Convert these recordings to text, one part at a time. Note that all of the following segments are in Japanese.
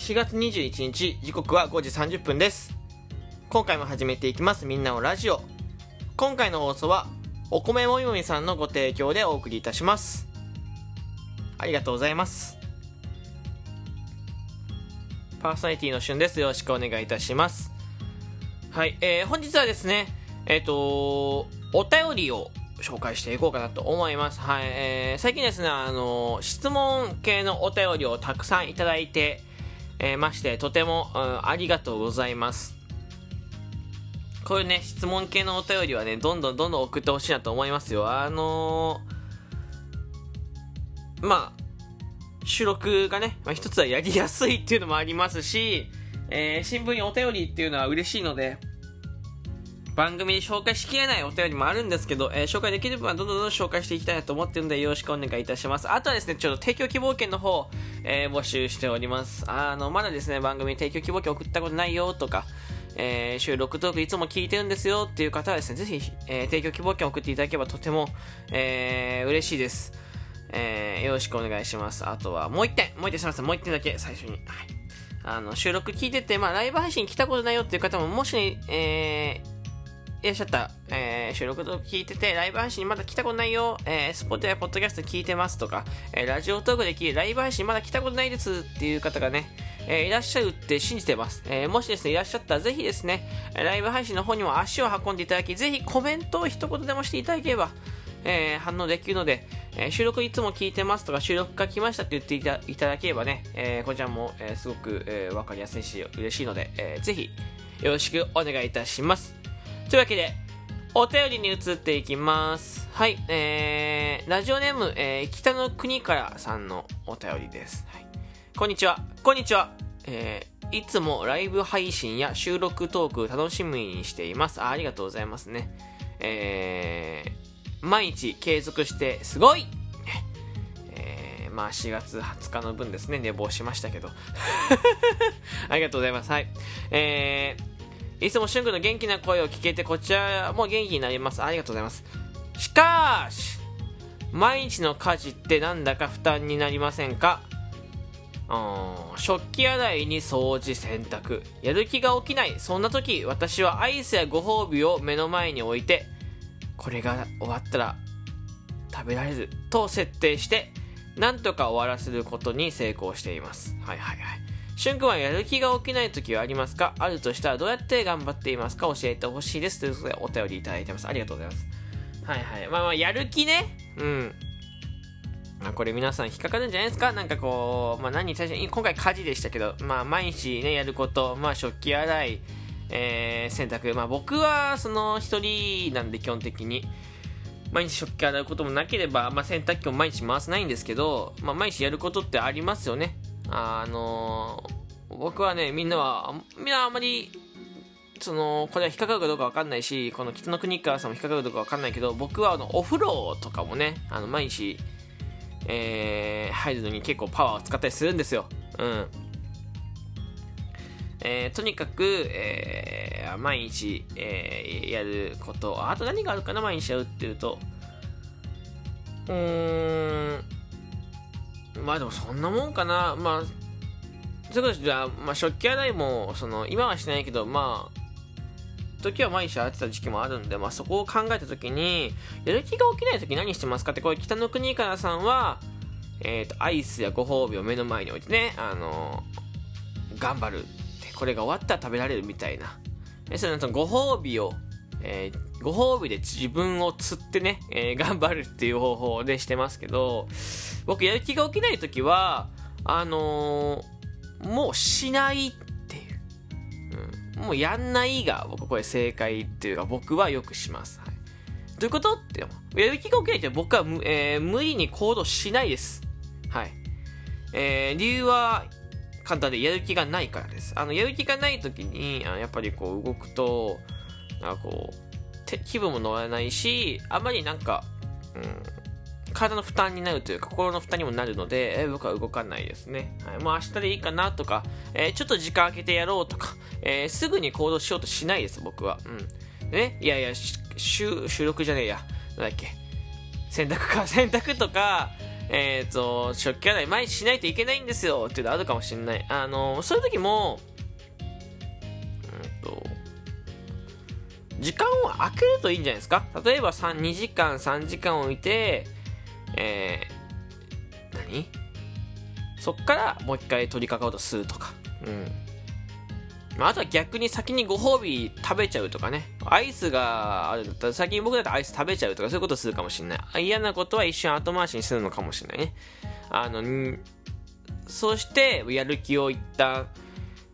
4月21日時刻は5時30分です。今回も始めていきますみんなのラジオ。今回の放送はお米もみもみさんのご提供でお送りいたします。ありがとうございます。パーソナリティのしゅんです。よろしくお願いいたします。はい、えー、本日はですねえっ、ー、とお便りを紹介していこうかなと思います。はい、えー、最近ですね、あの、質問系のお便りをたくさんいただいて、えー、まして、とても、ありがとうございます。こういうね、質問系のお便りはね、どんどんどんどん送ってほしいなと思いますよ。あのー、まあ、収録がね、まあ、一つはやりやすいっていうのもありますし、えー、新聞にお便りっていうのは嬉しいので、番組で紹介しきれないお便りもあるんですけど、えー、紹介できる分はどんどんどん紹介していきたいなと思ってるのでよろしくお願いいたします。あとはですね、ちょっと提供希望券の方、えー、募集しております。あの、まだですね、番組に提供希望券送ったことないよとか、えー、収録トークいつも聞いてるんですよっていう方はですね、ぜひ、えー、提供希望券送っていただければとても、えー、嬉しいです。えー、よろしくお願いします。あとは、もう一点、もう一点します。もう一点だけ、最初に。はい。あの、収録聞いてて、まあ、ライブ配信来たことないよっていう方も、もし、えー、いらっしゃった、えー、収録と聞いてて、ライブ配信まだ来たことないよ、えー、スポットやポッドキャスト聞いてますとか、えー、ラジオトークで聞いて、ライブ配信まだ来たことないですっていう方がね、えー、いらっしゃるって信じてます。えー、もしですね、いらっしゃったらぜひですね、ライブ配信の方にも足を運んでいただき、ぜひコメントを一言でもしていただければ、えー、反応できるので、えー、収録いつも聞いてますとか、収録が来ましたって言っていたいただければね、えー、こちらも、えー、すごく、えー、わかりやすいし、嬉しいので、えー、ぜひ、よろしくお願いいたします。というわけで、お便りに移っていきます。はい、えー、ラジオネーム、えー、北の国からさんのお便りです。はい、こんにちは。こんにちは。えー、いつもライブ配信や収録トーク楽しみにしています。あありがとうございますね。えー、毎日継続してすごいえー、まあ4月20日の分ですね、寝坊しましたけど。ありがとうございます。はい。えー、いつもしゅんくんの元気な声を聞けてこちらも元気になります。ありがとうございます。しかし毎日の家事ってなんだか負担になりませんか？うん食器洗いに掃除洗濯。やる気が起きない。そんな時私はアイスやご褒美を目の前に置いてこれが終わったら食べられると設定してなんとか終わらせることに成功しています。はいはいはい。しゅんくんはやる気が起きない時はありますか？あるとしたらどうやって頑張っていますか？教えてほしいです。ということでお便りいただいてます。ありがとうございます。はいはい。まあまあ、やる気ね。うん。まあ、これ皆さん引っかかるんじゃないですか？なんかこう、まあ何に対して、今回家事でしたけど、まあ毎日ね、やること、まあ食器洗い、えー、洗濯。まあ僕はその一人なんで基本的に、毎日食器洗うこともなければ、まあ洗濯機も毎日回せないんですけど、まあ毎日やることってありますよね。あのー、僕はね、みんなは、みんなあんまり、その、これは引っかかるかどうかわかんないし、この北の国川さんも引っかかるかどうかわかんないけど、僕はあの、お風呂とかもね、あの、毎日、えー、入るのに結構パワーを使ったりするんですよ。うん。えー、とにかく、えー、毎日、えー、やること。あと何があるかな、毎日やるっていうと。うーん。まあでもそんなもんかな。まあ、そういうことじゃあ、まあ食器洗いも、その、今はしてないけど、まあ、時は毎日洗ってた時期もあるんで、まあそこを考えた時に、やる気が起きない時何してますかって、これ北の国からさんは、えっ、ー、と、アイスやご褒美を目の前に置いてね、あの頑張るって、これが終わったら食べられるみたいな。そのご褒美を、えー、ご褒美で自分を釣ってね、えー、頑張るっていう方法でしてますけど、僕やる気が起きない時はあのー、もうしないっていう、うん、もうやんないが僕これ正解っていうか僕はよくします、はい、どういうことってやる気が起きないって僕は、えー、無理に行動しないです。はい、えー、理由は簡単でやる気がないからです。あのやる気がない時にあやっぱりこう動くとなんかこう気分も乗らないしあまりなんか、うん、体の負担になるというか心の負担にもなるので、え、僕は動かないですね。はい、もう明日でいいかなとか、えー、ちょっと時間空けてやろうとか、えー、すぐに行動しようとしないです、僕は。うん。ね、いやいや、収録じゃねえや。なんだっけ。洗濯か、洗濯とか、えっ、ー、と、食器洗い毎日しないといけないんですよっていうのあるかもしれない。あの、そういう時も、時間を空けるといいんじゃないですか？例えば、2時間、3時間置いて、えー、何？そっからもう一回取り掛かろうとするとか。うん。まあ、あとは逆に先にご褒美食べちゃうとかね。アイスがあるんだったら先に僕だったらアイス食べちゃうとかそういうことするかもしれない。嫌なことは一瞬後回しにするのかもしれないね。あの、そしてやる気を一旦、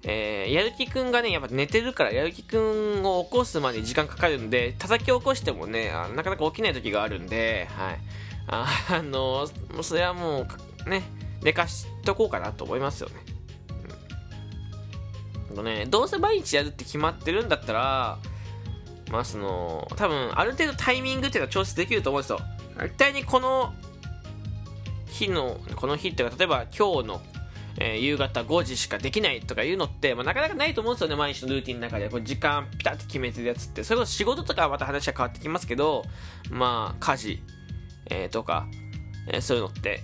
えー、やる気くんがね、やっぱ寝てるから、やる気くんを起こすまで時間かかるんで、叩き起こしてもね、あなかなか起きない時があるんで、はい。あ、あのー、それはもう、ね、寝かしとこうかなと思いますよね。とね、どうせ毎日やるって決まってるんだったら、まあその、多分ある程度タイミングっていうのは調節できると思うんですよ。絶対にこの日の、この日っていうか、例えば今日の、えー、夕方5時しかできないとかいうのって、まあ、なかなかないと思うんですよね、毎日のルーティンの中で。こう時間ピタッと決めてるやつって。それこそ仕事とかはまた話は変わってきますけど、まあ、家事、えー、とか、えー、そういうのって、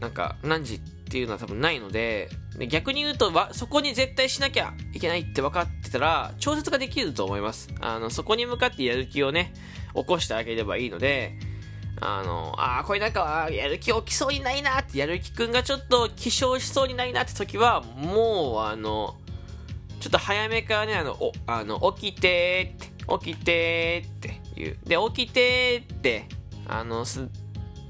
なんか、何時っていうのは多分ないので、逆に言うとわそこに絶対しなきゃいけないって分かってたら、調節ができると思います。あの、そこに向かってやる気をね、起こしてあげればいいので、あの、ああ、これなんか、やる気起きそうにないなって、やる気くんがちょっと起床しそうにないなって時は、もう、あの、ちょっと早めからね、あの、おあの起きてーって、起きてーって言う。で、起きてーって、あの、す、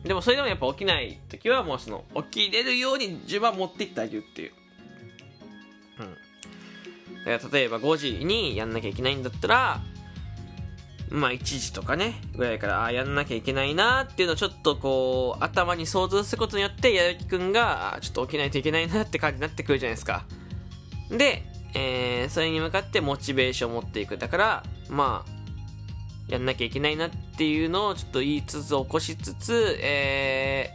でもそれでもやっぱ起きない時はもうその起きれるように順番持っていってあげるっていうだから例えば5時にやんなきゃいけないんだったら、まあ1時とかね、ぐらいから、ああ、やんなきゃいけないなっていうのをちょっとこう、頭に想像することによって、やる気くんが、ちょっと起きないといけないなって感じになってくるじゃないですか。で、えー、それに向かってモチベーションを持っていく。だから、まあ、やんなきゃいけないなっていうのをちょっと言いつつ、起こしつつ、え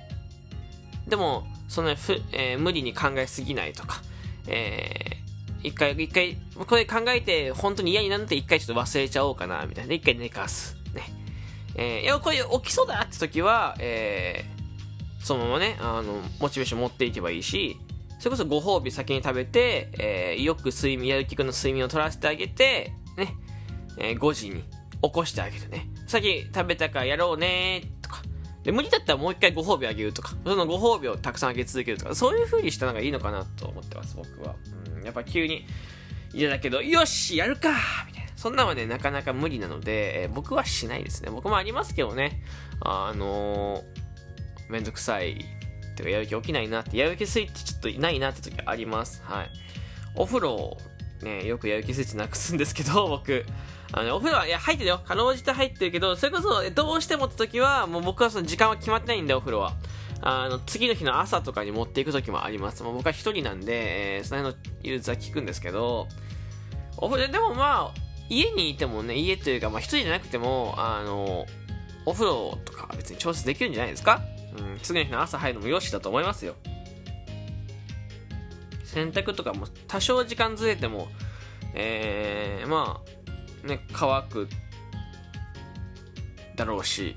ー、でも、そのふ、えー、無理に考えすぎないとか、え一回、一回、これ考えて、本当に嫌になって一回ちょっと忘れちゃおうかな、みたいな。一回寝かす。ね。えー、いや、これ起きそうだって時は、えー、そのままね、あの、モチベーション持っていけばいいし、それこそご褒美先に食べて、えー、よく睡眠、やる気くんの睡眠を取らせてあげて、ね、えー、5時に起こしてあげるね。先食べたからやろうねとか。で、無理だったらもう一回ご褒美あげるとか、そのご褒美をたくさんあげ続けるとか、そういう風にしたのがいいのかなと思ってます、僕は。うんやっぱ急に嫌だけど、よしやるかみたいな。そんなはね、なかなか無理なので、えー、僕はしないですね。僕もありますけどね。あのー、めんどくさい。てか、やる気起きないなって、やる気スイッチちょっといないなって時あります。はい。お風呂、ね、よくやる気スイッチなくすんですけど、僕。あの、お風呂は、いや、入ってるよ。かろうじて入ってるけど、それこそ、どうしてもって時は、もう僕はその時間は決まってないんで、お風呂は。あの、次の日の朝とかに持っていく時もあります。もう僕は一人なんで、えー、その辺の融通は聞くんですけど、お風呂、でもまあ、家にいてもね、家というか、まあ一人じゃなくても、あの、お風呂とか別に調節できるんじゃないですか？うん、次の日の朝入るのもよしだと思いますよ。洗濯とかも多少時間ずれても、えー、まあ、ね、乾くだろうし、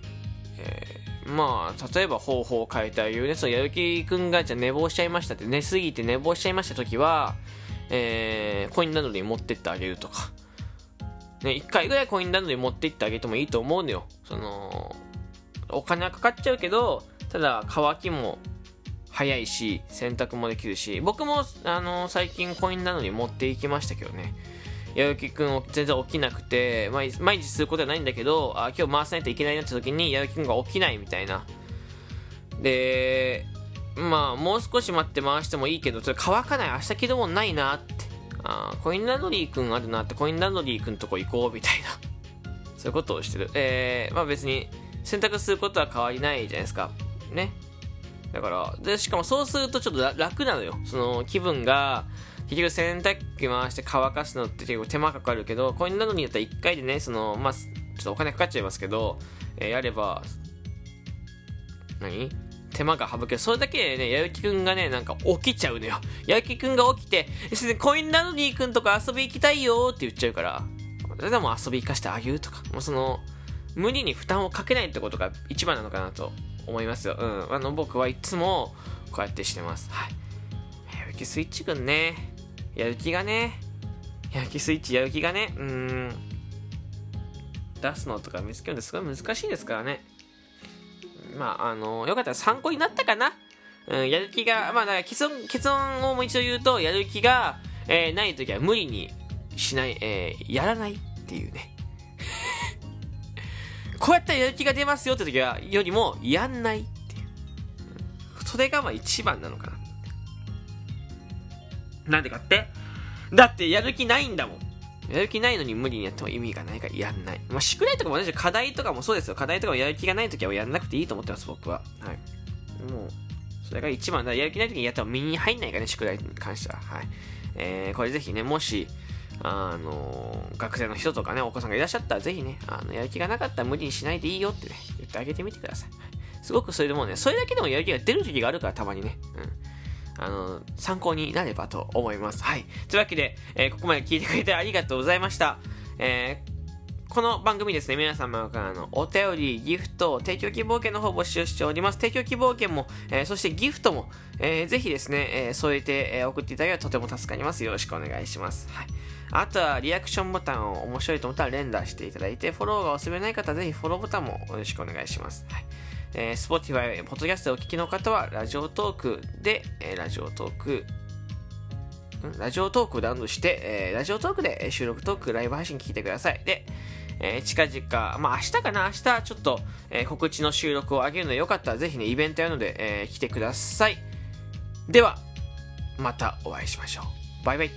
えーまあ、例えば方法を変えてあげるね。そのやる気くんがじゃ寝坊しちゃいましたって、寝すぎて寝坊しちゃいました時は、えー、コインランドリー持ってってあげるとか。ね、一回ぐらいコインランドリー持ってってあげてもいいと思うのよ。その、お金はかかっちゃうけど、ただ乾きも早いし、洗濯もできるし、僕も、あの最近コインランドリー持って行きましたけどね。やる気くん全然起きなくて、毎日することはないんだけど、あ、今日回さないといけないなって時に、やる気くんが起きないみたいな。で、まあ、もう少し待って回してもいいけど、それ乾かない、明日着るもんないなって。あコインランドリーくんあるなって、コインランドリーくんとこ行こうみたいな。そういうことをしてる。えー、まあ別に、選択することは変わりないじゃないですか。ね。だから、で、しかもそうするとちょっと楽なのよ。その気分が、結局洗濯機回して乾かすのって結構手間かかるけど、コインランドリーだったら1回でね、その、まあ、ちょっとお金かかっちゃいますけど、えー、やれば、何？手間が省ける。それだけでね、やる気くんがね、なんか起きちゃうのよ。やる気くんが起きて、コインランドリーくんとか遊び行きたいよって言っちゃうから、それでも遊び行かしてあげるとか、もうその、無理に負担をかけないってことが一番なのかなと思いますよ。うん。あの、僕はいつもこうやってしてます。はい。やる気スイッチくんね。やる気がね。やる気スイッチやる気がね。うん。出すのとか見つけるのすごい難しいですからね。まあ、あの、よかったら参考になったかな。うん、やる気が、まあ、だから結論、結論をもう一度言うと、やる気が、えー、ない時は無理にしない、えー、やらないっていうね。こうやったらやる気が出ますよって時は、よりも、やんないっていう。それがまあ一番なのかな。なんでかって？だってやる気ないんだもん。やる気ないのに無理にやっても意味がないからやんない。まあ、宿題とかも同じ課題とかもそうですよ。課題とかもやる気がない時はやんなくていいと思ってます、僕は。はい。もう、それが一番だ。やる気ない時にやっても身に入んないからね、宿題に関しては。はい。えー、これぜひね、もし、あの学生の人とかね、お子さんがいらっしゃったら、ぜひね、あの、やる気がなかったら無理にしないでいいよってね、言ってあげてみてください。すごくそれでもね、それだけでもやる気が出る時があるから、たまにね。うん。あの、参考になればと思います。はい。というわけで、えー、ここまで聞いてくれてありがとうございました。えーこの番組ですね、皆様からのお便り、ギフト、提供希望券の方募集しております。提供希望券も、えー、そしてギフトも、えー、ぜひですね、えー、添えて、えー、送っていただければとても助かります。よろしくお願いします。はい。あとは、リアクションボタンを面白いと思ったら連打していただいて、フォローがおすめない方はぜひフォローボタンもよろしくお願いします。はい。えー、Spotify、ポッドキャストでお聞きの方は、ラジオトークで、えー、ラジオトーク、ラジオトークをダウンロードして、えー、ラジオトークで収録トーク、ライブ配信聞いてください。で、えー、近々、まあ明日かな？明日ちょっと、えー、告知の収録を上げるのでよかったらぜひね、イベントやるので、えー、来てください。では、またお会いしましょう。バイバイ。